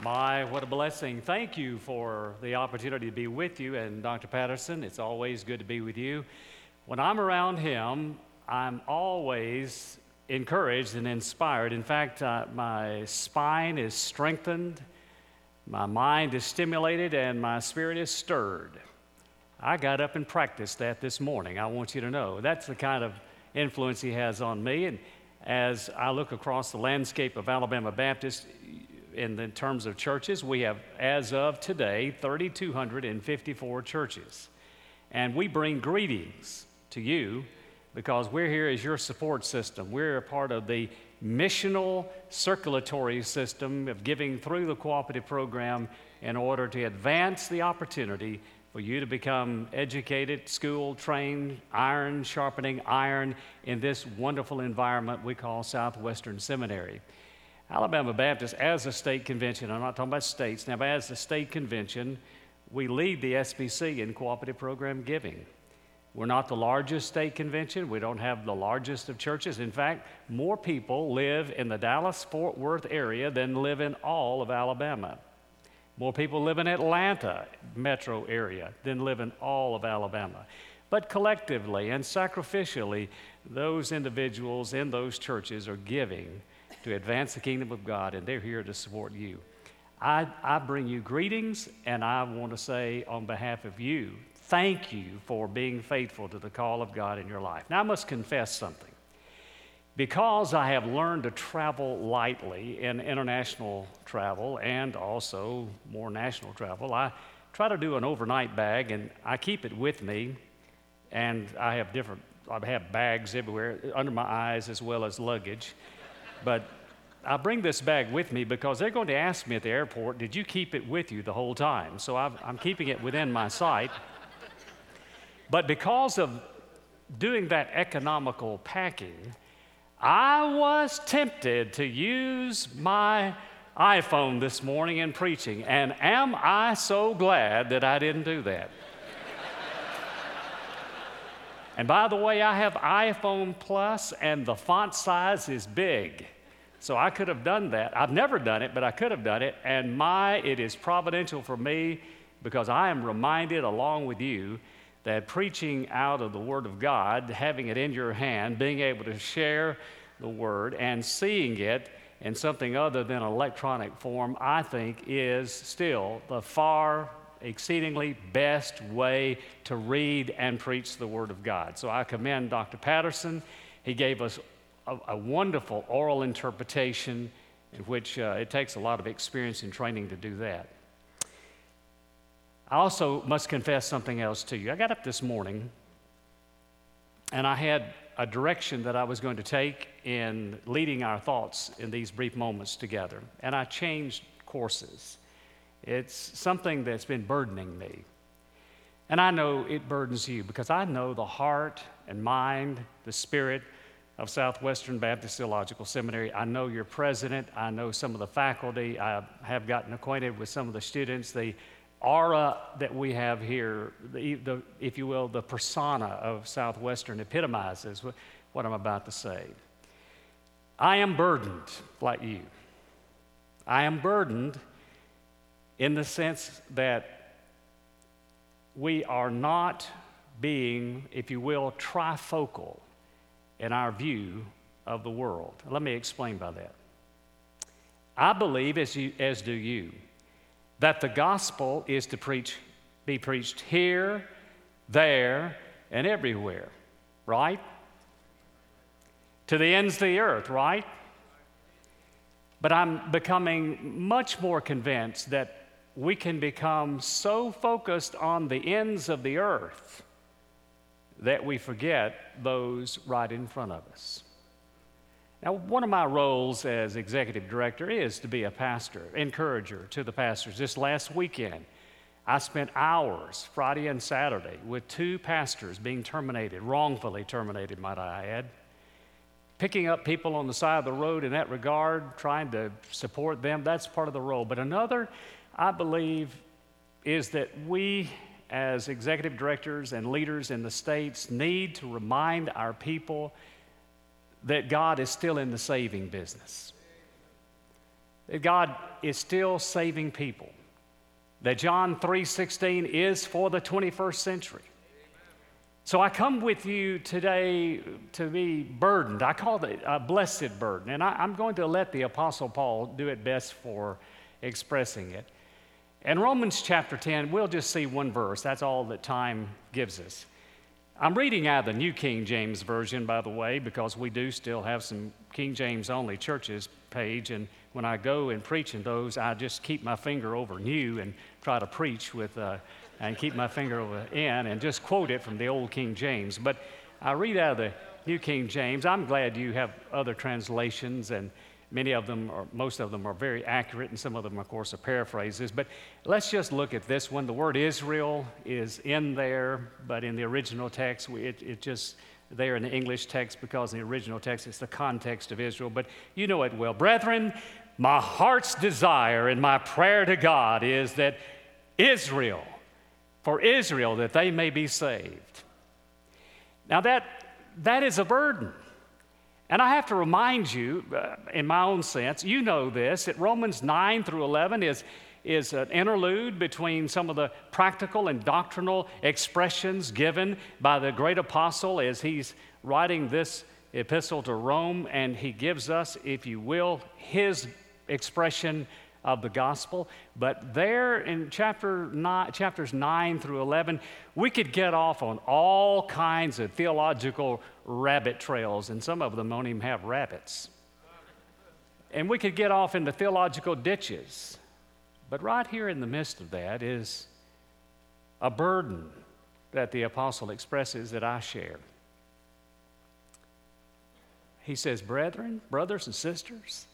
My, what a blessing. Thank you for the opportunity to be with you. And Dr. Patterson, it's always good to be with you. When I'm around him, I'm always encouraged and inspired. In fact, uh, my spine is strengthened, my mind is stimulated, and my spirit is stirred. I got up and practiced that this morning. I want you to know that's the kind of influence he has on me. And as I look across the landscape of Alabama Baptist, in the terms of churches, we have, as of today, 3,254 churches. And we bring greetings to you because we're here as your support system. We're a part of the missional circulatory system of giving through the cooperative program in order to advance the opportunity for you to become educated, schooled, trained, iron sharpening iron in this wonderful environment we call Southwestern Seminary. Alabama Baptist, as a state convention, I'm not talking about states now, but as a state convention, we lead the SBC in cooperative program giving. We're not the largest state convention. We don't have the largest of churches. In fact, more people live in the Dallas Fort Worth area than live in all of Alabama. More people live in Atlanta metro area than live in all of Alabama. But collectively and sacrificially, those individuals in those churches are giving to advance the kingdom of God, and they're here to support you. I, I bring you greetings, and I want to say on behalf of you, thank you for being faithful to the call of God in your life. Now, I must confess something. Because I have learned to travel lightly in international travel and also more national travel, I try to do an overnight bag and I keep it with me. And I have different, I have bags everywhere under my eyes as well as luggage. But I bring this bag with me because they're going to ask me at the airport, Did you keep it with you the whole time? So i am keeping it within my sight. But because of doing that economical packing, I was tempted to use my iPhone this morning in preaching. And am I so glad that I didn't do that? And by the way, I have iPhone Plus, and the font size is big. So I could have done that. I've never done it, but I could have done it. And my, it is providential for me because I am reminded, along with you, that preaching out of the Word of God, having it in your hand, being able to share the Word, and seeing it in something other than electronic form, I think is still the far exceedingly best way to read and preach the Word of God. So I commend Dr. Patterson. He gave us a, a wonderful oral interpretation in which uh, it takes a lot of experience and training to do that. I also must confess something else to you. I got up this morning and I had a direction that I was going to take in leading our thoughts in these brief moments together, and I changed courses. It's something that's been burdening me. And I know it burdens you because I know the heart and mind, the spirit of Southwestern Baptist Theological Seminary. I know your president. I know some of the faculty. I have gotten acquainted with some of the students. The aura that we have here, the, the, if you will, the persona of Southwestern epitomizes what I'm about to say. I am burdened like you. I am burdened in the sense that we are not being, if you will, trifocal in our view of the world. Let me explain by that. I believe, as, you, as do you, that the gospel is to preach, be preached here, there, and everywhere, right? To the ends of the earth, right? But I'm becoming much more convinced that we can become so focused on the ends of the earth that we forget those right in front of us. Now, one of my roles as executive director is to be a pastor, encourager to the pastors. This last weekend, I spent hours, Friday and Saturday, with two pastors being terminated, wrongfully terminated, might I add, picking up people on the side of the road in that regard, trying to support them. That's part of the role. But another I believe, is that we, as executive directors and leaders in the states, need to remind our people that God is still in the saving business. that God is still saving people. That John 3:16 is for the 21st century. So I come with you today to be burdened. I call it a blessed burden. And I, am going to let the Apostle Paul do it best for expressing it. In Romans chapter 10, we'll just see one verse. That's all that time gives us. I'm reading out of the New King James Version, by the way, because we do still have some King James only churches Paige. And when I go and preach in those, I just keep my finger over new and try to preach with. Uh, and keep my finger over in and just quote it from the old King James. But I read out of the New King James. I'm glad you have other translations, and many of them, or most of them, are very accurate, and some of them, of course, are paraphrases. But let's just look at this one. The word Israel is in there, but in the original text, it, it just there in the English text because in the original text it's the context of Israel. But you know it well. Brethren, my heart's desire and my prayer to God is that Israel for Israel that they may be saved. Now, that, that is a burden. And I have to remind you, uh, in my own sense, you know this, that Romans 9 through 11 is, is an interlude between some of the practical and doctrinal expressions given by the great apostle as he's writing this epistle to Rome, and he gives us, if you will, his expression of the gospel. But there in chapter nine, chapters 9 through 11, we could get off on all kinds of theological rabbit trails, and some of them don't even have rabbits. And we could get off into theological ditches. But right here in the midst of that is a burden that the apostle expresses that I share. He says, Brethren, brothers and sisters,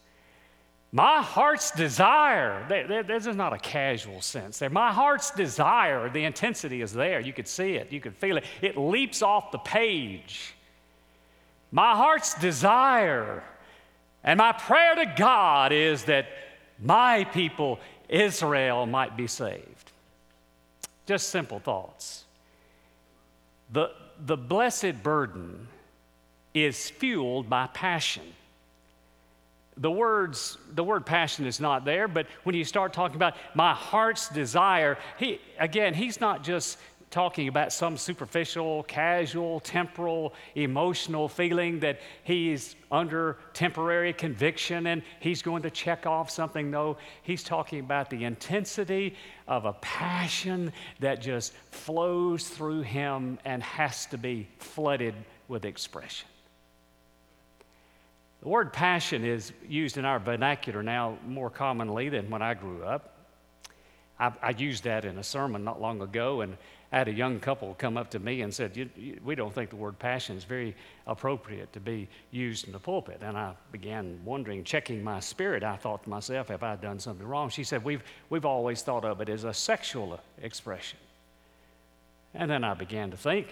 my heart's desire, this is not a casual sense there. My heart's desire, the intensity is there. You could see it, you could feel it. It leaps off the page. My heart's desire and my prayer to God is that my people, Israel, might be saved. Just simple thoughts. The, the blessed burden is fueled by passion the words the word passion is not there but when you start talking about my heart's desire he again he's not just talking about some superficial casual temporal emotional feeling that he's under temporary conviction and he's going to check off something no he's talking about the intensity of a passion that just flows through him and has to be flooded with expression the word passion is used in our vernacular now more commonly than when I grew up. I, I used that in a sermon not long ago, and I had a young couple come up to me and said, you, you, We don't think the word passion is very appropriate to be used in the pulpit. And I began wondering, checking my spirit. I thought to myself, Have I done something wrong? She said, We've, we've always thought of it as a sexual expression. And then I began to think,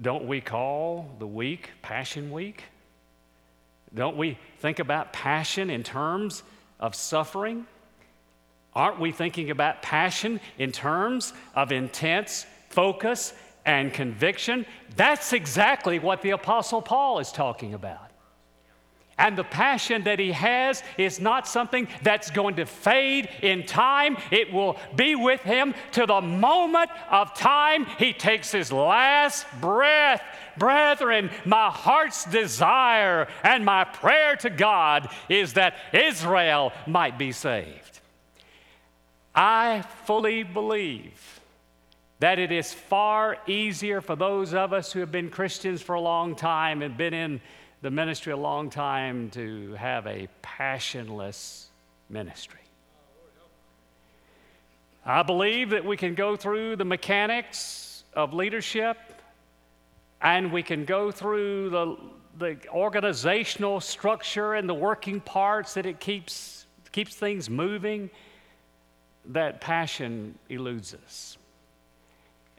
Don't we call the week Passion Week? Don't we think about passion in terms of suffering? Aren't we thinking about passion in terms of intense focus and conviction? That's exactly what the Apostle Paul is talking about. And the passion that he has is not something that's going to fade in time. It will be with him to the moment of time he takes his last breath. Brethren, my heart's desire and my prayer to God is that Israel might be saved. I fully believe that it is far easier for those of us who have been Christians for a long time and been in the ministry a long time to have a passionless ministry. I believe that we can go through the mechanics of leadership and we can go through the, the organizational structure and the working parts that it keeps, keeps things moving, that passion eludes us.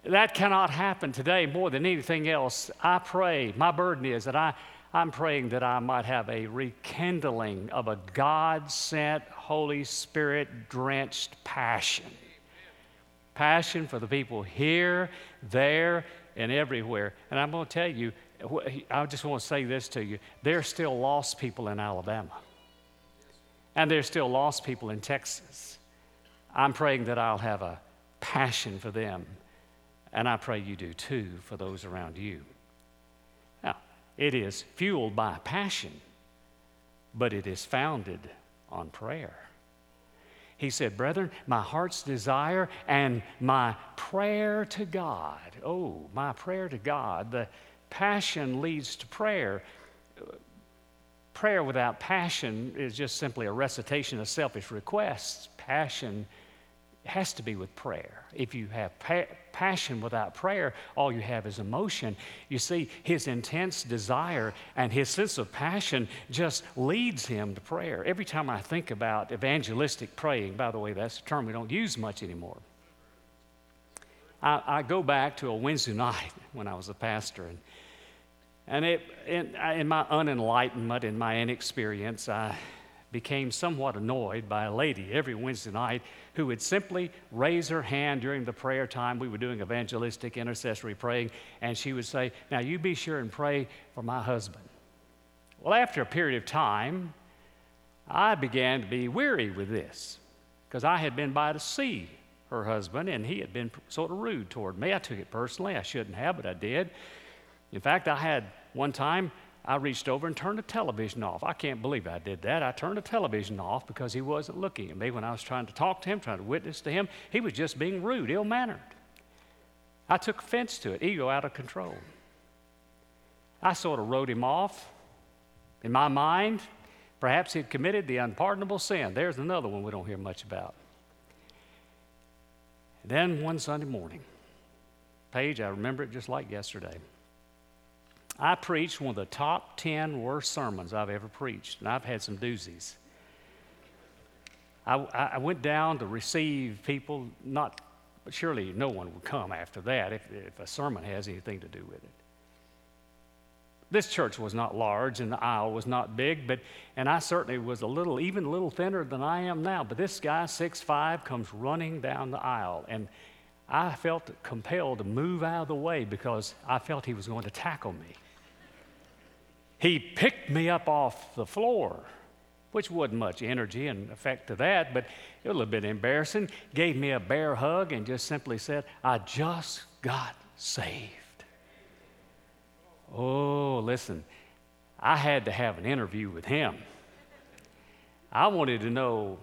That cannot happen today more than anything else. I pray, my burden is that I, I'm praying that I might have a rekindling of a God sent, Holy Spirit drenched passion. Passion for the people here, there, and everywhere. And I'm going to tell you, I just want to say this to you there are still lost people in Alabama. And there's still lost people in Texas. I'm praying that I'll have a passion for them. And I pray you do too for those around you. Now, it is fueled by passion, but it is founded on prayer. He said, Brethren, my heart's desire and my prayer to God. Oh, my prayer to God. The passion leads to prayer prayer without passion is just simply a recitation of selfish requests. Passion has to be with prayer. If you have pa- passion without prayer, all you have is emotion. You see, his intense desire and his sense of passion just leads him to prayer. Every time I think about evangelistic praying, by the way, that's a term we don't use much anymore. I, I go back to a Wednesday night when I was a pastor, and and it, in, in my unenlightenment, in my inexperience, I became somewhat annoyed by a lady every Wednesday night who would simply raise her hand during the prayer time. We were doing evangelistic intercessory praying, and she would say, Now you be sure and pray for my husband. Well, after a period of time, I began to be weary with this because I had been by to see her husband, and he had been sort of rude toward me. I took it personally. I shouldn't have, but I did. In fact, I had one time, I reached over and turned the television off. I can't believe I did that. I turned the television off because he wasn't looking at me when I was trying to talk to him, trying to witness to him. He was just being rude, ill mannered. I took offense to it, ego out of control. I sort of wrote him off. In my mind, perhaps he'd committed the unpardonable sin. There's another one we don't hear much about. Then one Sunday morning, Paige, I remember it just like yesterday. I preached one of the top 10 worst sermons I've ever preached, and I've had some doozies. I, I went down to receive people, not surely no one would come after that if, if a sermon has anything to do with it. This church was not large and the aisle was not big, but and I certainly was a little, even a little thinner than I am now. But this guy, six five, comes running down the aisle, and I felt compelled to move out of the way because I felt he was going to tackle me. He picked me up off the floor, which wasn't much energy and effect to that, but it was a little bit embarrassing. Gave me a bear hug and just simply said, I just got saved. Oh, listen, I had to have an interview with him. I wanted to know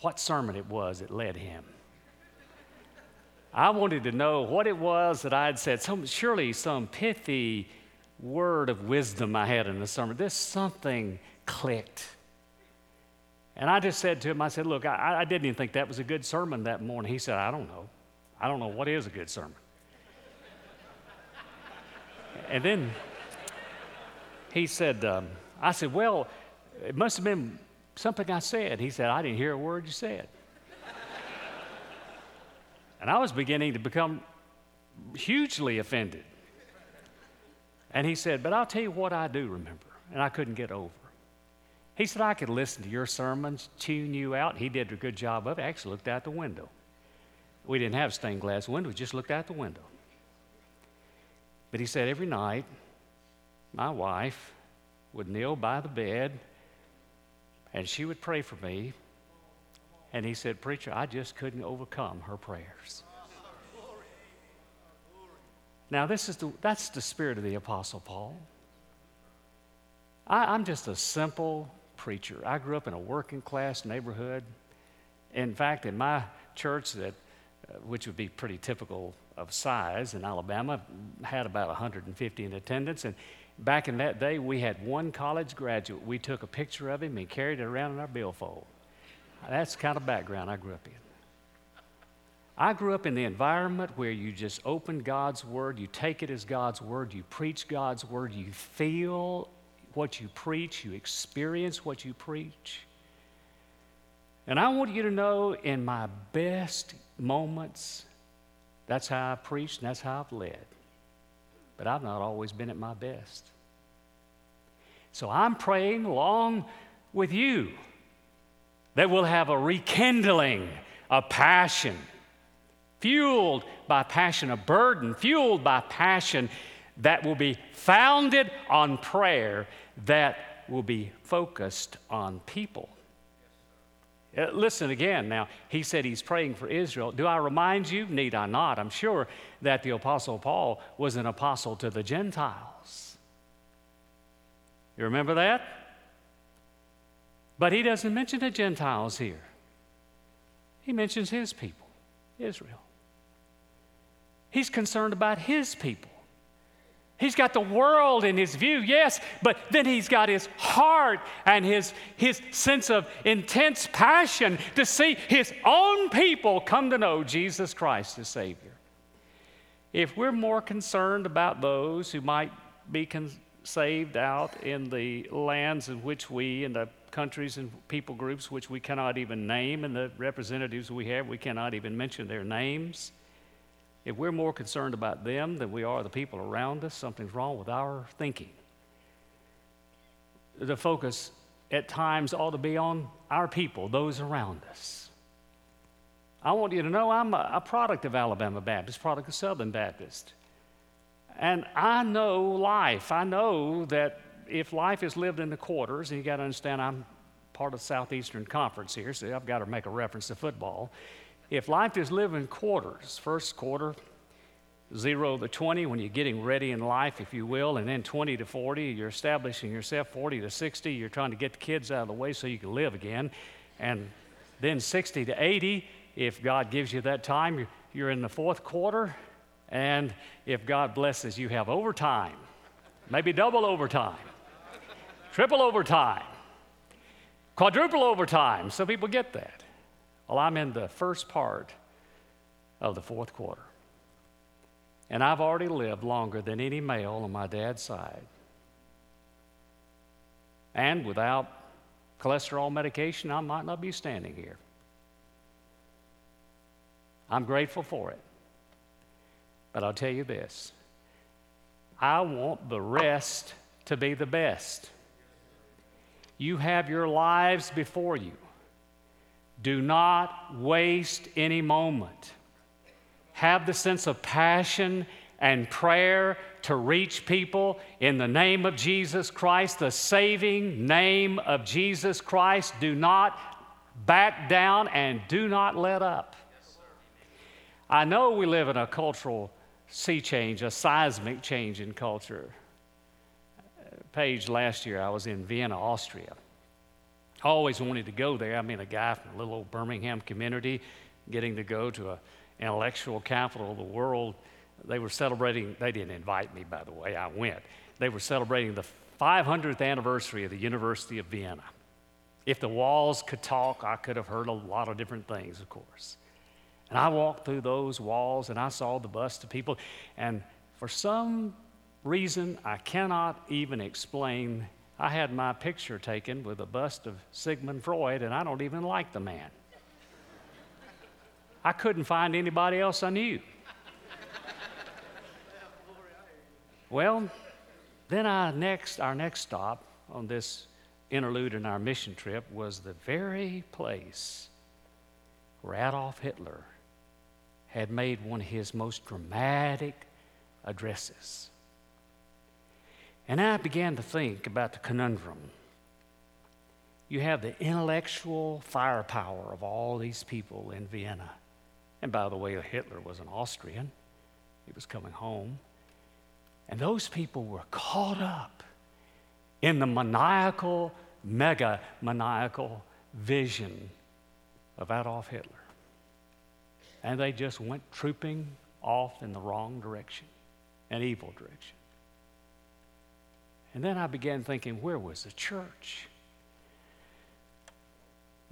what sermon it was that led him. I wanted to know what it was that I'd said. Some, surely some pithy word of wisdom I had in the sermon. This something clicked. And I just said to him, I said, Look, I, I, didn't even think that was a good sermon that morning. He said, I don't know. I don't know what is a good sermon. and then he said, um, I said, Well, it must have been something I said. He said, I didn't hear a word you said. and I was beginning to become hugely offended. And he said, But I'll tell you what I do remember, and I couldn't get over. He said, I could listen to your sermons, tune you out. He did a good job of it. I actually looked out the window. We didn't have stained glass windows, just looked out the window. But he said, every night, my wife would kneel by the bed and she would pray for me. And he said, Preacher, I just couldn't overcome her prayers. Now, this is the, that's the spirit of the Apostle Paul. I, I'm just a simple preacher. I grew up in a working class neighborhood. In fact, in my church, that, uh, which would be pretty typical of size in Alabama, had about 150 in attendance. And back in that day, we had one college graduate. We took a picture of him and carried it around in our billfold. That's the kind of background I grew up in. I grew up in the environment where you just open God's Word, you take it as God's Word, you preach God's Word, you feel what you preach, you experience what you preach. And I want you to know in my best moments, that's how I preached and that's how I've led. But I've not always been at my best. So I'm praying along with you that we'll have a rekindling, a passion fueled by passion, a burden fueled by passion that will be founded on prayer, that will be focused on people. Uh, listen again now. He said he's praying for Israel. Do I remind you? Need I not? I'm sure that the Apostle Paul was an apostle to the Gentiles. You remember that? But he doesn't mention the Gentiles here, he mentions his people, Israel. He's concerned about his people. He's got the world in his view, yes, but then he's got his heart and his, his sense of intense passion to see his own people come to know Jesus Christ as Savior. If we're more concerned about those who might be con- saved out in the lands in which we, in the countries and people groups which we cannot even name, and the representatives we have, we cannot even mention their names if we're more concerned about them than we are the people around us, something's wrong with our thinking. The focus at times ought to be on our people, those around us. I want you to know I'm a, a product of Alabama Baptist, product of Southern Baptist. And I know life. I know that if life is lived in the quarters, and you got to understand I'm part of the Southeastern Conference here, so I've got to make a reference to football. If life is lived in quarters, first quarter, zero to 20, when you're getting ready in life, if you will, and then 20 to 40, you're establishing yourself, 40 to 60, you're trying to get the kids out of the way so you can live again. And then 60 to 80, if God gives you that time, you're in the fourth quarter. And if God blesses, you have overtime, maybe double overtime, triple overtime, quadruple overtime. Some people get that. Well, I'm in the first part of the fourth quarter. And I've already lived longer than any male on my dad's side. And without cholesterol medication, I might not be standing here. I'm grateful for it. But I'll tell you this I want the rest to be the best. You have your lives before you. Do not waste any moment. Have the sense of passion and prayer to reach people in the name of Jesus Christ, the saving name of Jesus Christ. Do not back down and do not let up. I know we live in a cultural sea change, a seismic change in culture. Paige last year, I was in Vienna, Austria. I always wanted to go there. I mean, a guy from a little old Birmingham community getting to go to an intellectual capital of the world. They were celebrating, they didn't invite me, by the way, I went. They were celebrating the 500th anniversary of the University of Vienna. If the walls could talk, I could have heard a lot of different things, of course. And I walked through those walls and I saw the bust of people. And for some reason I cannot even explain, I had my picture taken with a bust of Sigmund Freud, and I don't even like the man. I couldn't find anybody else I knew. Well, then I next, our next stop on this interlude in our mission trip was the very place where Adolf Hitler had made one of his most dramatic addresses. And I began to think about the conundrum. You have the intellectual firepower of all these people in Vienna. And by the way, Hitler was an Austrian, he was coming home. And those people were caught up in the maniacal, mega maniacal vision of Adolf Hitler. And they just went trooping off in the wrong direction, an evil direction. And then I began thinking, where was the church?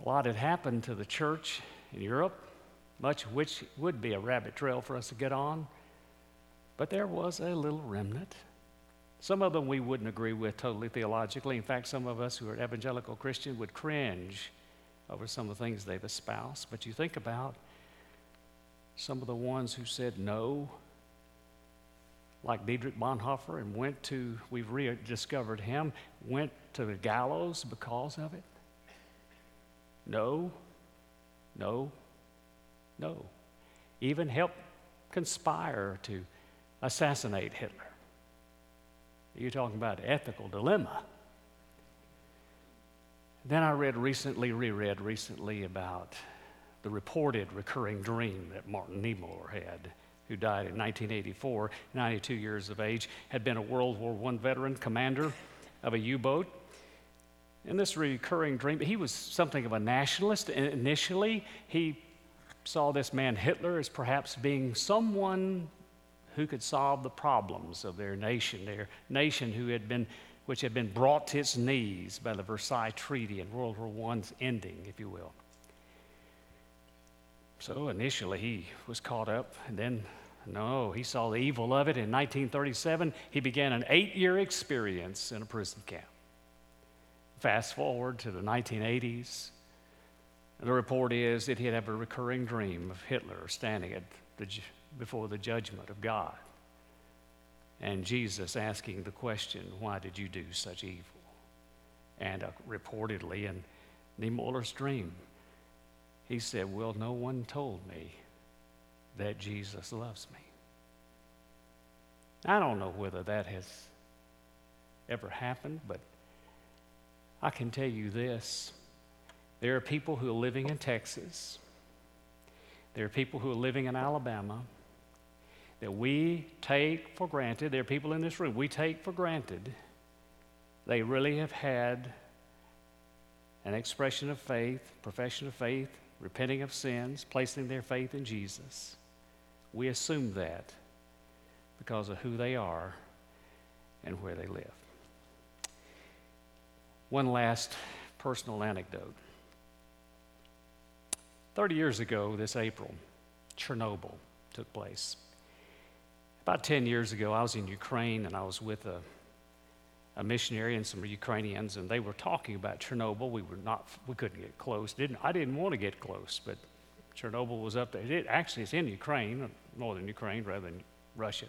A lot had happened to the church in Europe, much of which would be a rabbit trail for us to get on. But there was a little remnant. Some of them we wouldn't agree with totally theologically. In fact, some of us who are evangelical Christian would cringe over some of the things they've espoused. But you think about some of the ones who said no like Dietrich Bonhoeffer and went to, we've rediscovered him, went to the gallows because of it? No, no, no. Even helped conspire to assassinate Hitler. You're talking about ethical dilemma. Then I read recently, reread recently about the reported recurring dream that Martin Niemöller had, who died in 1984, 92 years of age, had been a World War I veteran, commander of a U boat. In this recurring dream, he was something of a nationalist. Initially, he saw this man Hitler as perhaps being someone who could solve the problems of their nation, their nation who had been, which had been brought to its knees by the Versailles Treaty and World War I's ending, if you will. So initially he was caught up, and then no, he saw the evil of it. In 1937, he began an eight year experience in a prison camp. Fast forward to the 1980s, the report is that he'd have a recurring dream of Hitler standing the, before the judgment of God and Jesus asking the question, Why did you do such evil? And uh, reportedly in Niemöller's dream, he said, Well, no one told me that Jesus loves me. I don't know whether that has ever happened, but I can tell you this there are people who are living in Texas, there are people who are living in Alabama that we take for granted. There are people in this room we take for granted. They really have had an expression of faith, profession of faith, repenting of sins, placing their faith in Jesus. We assume that because of who they are and where they live. One last personal anecdote. 30 years ago, this April, Chernobyl took place. About 10 years ago, I was in Ukraine and I was with a, a missionary and some Ukrainians, and they were talking about Chernobyl. We were not, we couldn't get close. Didn't, I didn't want to get close, but Chernobyl was up there. It, actually, it's in Ukraine, northern Ukraine rather than Russia.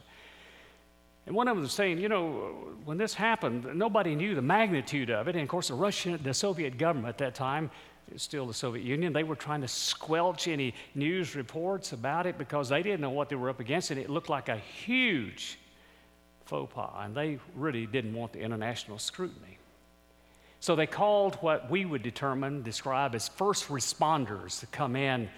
And one of them was saying, you know, when this happened, nobody knew the magnitude of it. And of course, the Russian, the Soviet government at that time still the Soviet Union. They were trying to squelch any news reports about it because they didn't know what they were up against, and it looked like a huge faux pas, and they really didn't want the international scrutiny. So they called what we would determine, describe as first responders to come in,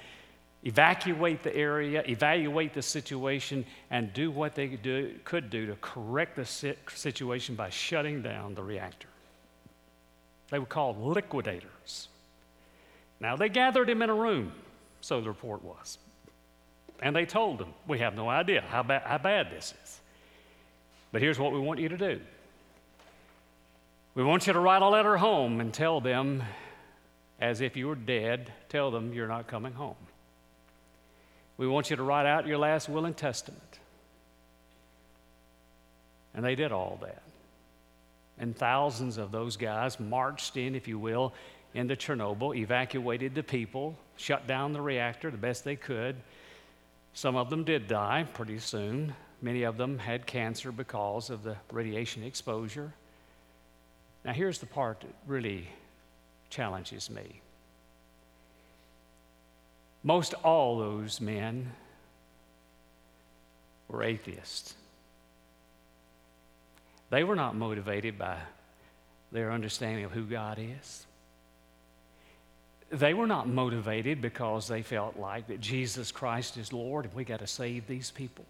evacuate the area, evaluate the situation, and do what they could do, could do to correct the situation by shutting down the reactor. They were called liquidators. Now they gathered him in a room, so the report was. And they told him, We have no idea how, ba- how bad this is. But here's what we want you to do we want you to write a letter home and tell them, as if you were dead, tell them you're not coming home. We want you to write out your last will and testament. And they did all that. And thousands of those guys marched in, if you will, into Chernobyl, evacuated the people, shut down the reactor the best they could. Some of them did die pretty soon. Many of them had cancer because of the radiation exposure. Now, here's the part that really challenges me. Most all those men were atheists. They were not motivated by their understanding of who God is they were not motivated because they felt like that Jesus Christ is Lord and we got to save these people.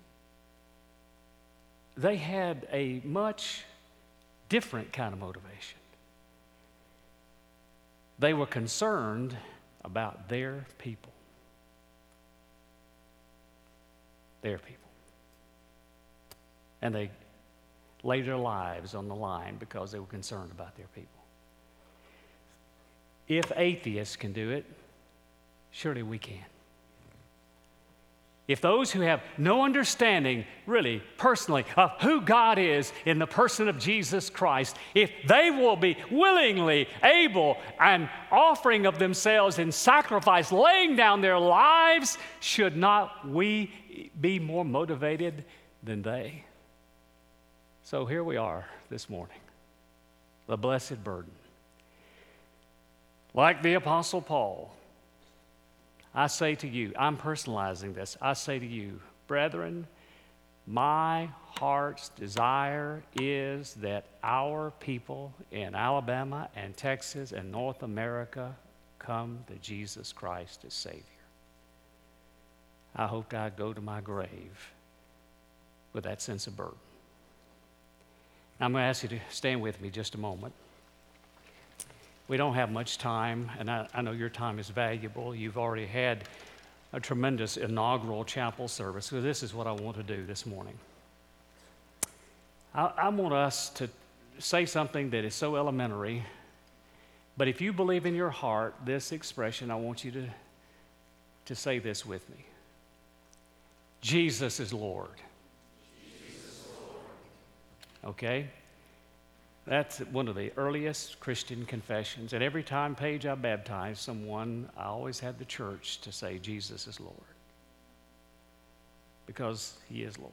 They had a much different kind of motivation. They were concerned about their people. Their people. And they laid their lives on the line because they were concerned about their people. If atheists can do it, surely we can. If those who have no understanding, really, personally, of who God is in the person of Jesus Christ, if they will be willingly able and offering of themselves in sacrifice, laying down their lives, should not we be more motivated than they? So here we are this morning, the blessed burden. Like the Apostle Paul, I say to you, I'm personalizing this. I say to you, brethren, My heart's desire is that our people in Alabama and Texas and North America come to Jesus Christ as Savior. I hoped I'd go to my grave with that sense of burden. I'm going to ask you to stand with me just a moment. We don't have much time, and I, I know your time is valuable. You've already had a tremendous inaugural chapel service. So, this is what I want to do this morning. I, I, want us to say something that is so elementary, but if you believe in your heart this expression, I want you to, to say this with me Jesus is Lord. Jesus is Lord. Okay? That's one of the earliest Christian confessions. And every time Paige I baptize someone, I always had the church to say, Jesus is Lord. Because he is Lord.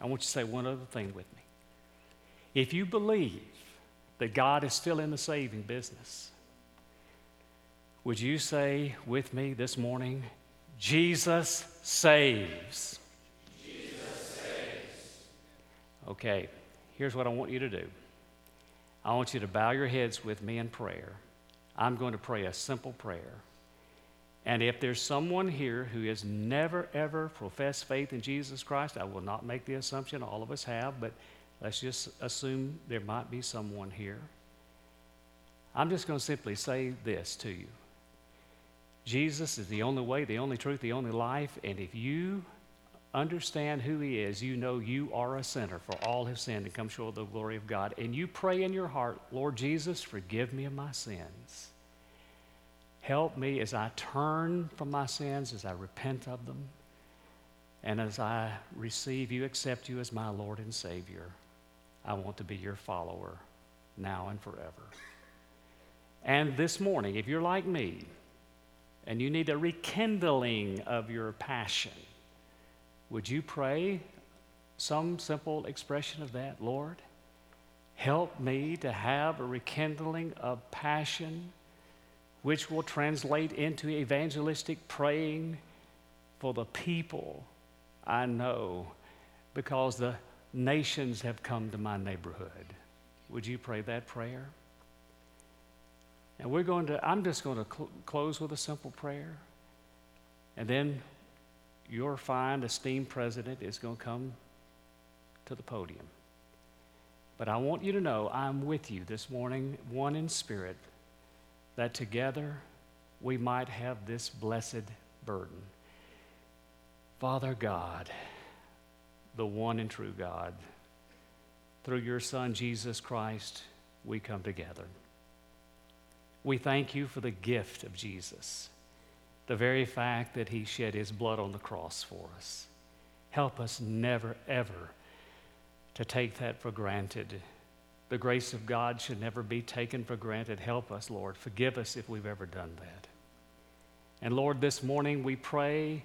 I want you to say one other thing with me. If you believe that God is still in the saving business, would you say with me this morning, Jesus saves? Jesus saves. Okay, here's what I want you to do. I want you to bow your heads with me in prayer. I'm going to pray a simple prayer. And if there's someone here who has never, ever professed faith in Jesus Christ, I will not make the assumption all of us have, but let's just assume there might be someone here. I'm just going to simply say this to you Jesus is the only way, the only truth, the only life. And if you understand who He is, you know you are a sinner, for all have sinned and come short of the glory of God. And you pray in your heart, Lord Jesus, forgive me of my sins. Help me as I turn from my sins, as I repent of them, and as I receive you, accept you as my Lord and Savior. I want to be your follower now and forever. And this morning, if you're like me, and you need a rekindling of your passion, would you pray some simple expression of that? Lord, help me to have a rekindling of passion, which will translate into evangelistic praying for the people I know because the nations have come to my neighborhood. Would you pray that prayer? And we're going to, I'm just going to cl- close with a simple prayer. And then your fine, esteemed president is going to come to the podium. But I want you to know I'm with you this morning, one in spirit, that together we might have this blessed burden. Father God, the one and true God, through your Son, Jesus Christ, we come together. We thank you for the gift of Jesus the very fact that he shed his blood on the cross for us. Help us never, ever to take that for granted. The grace of God should never be taken for granted. Help us, Lord. Forgive us if we've ever done that. And Lord, this morning we pray,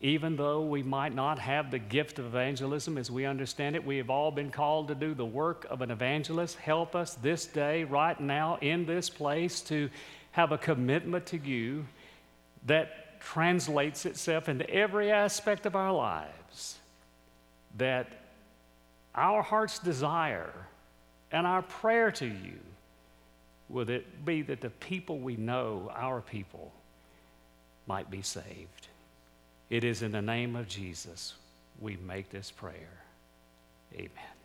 even though we might not have the gift of evangelism as we understand it, we have all been called to do the work of an evangelist. Help us this day, right now, in this place, to have a commitment to you that translates itself into every aspect of our lives. That our heart's desire and our prayer to you would it be that the people we know, our people, might be saved. It is in the name of Jesus we make this prayer. Amen.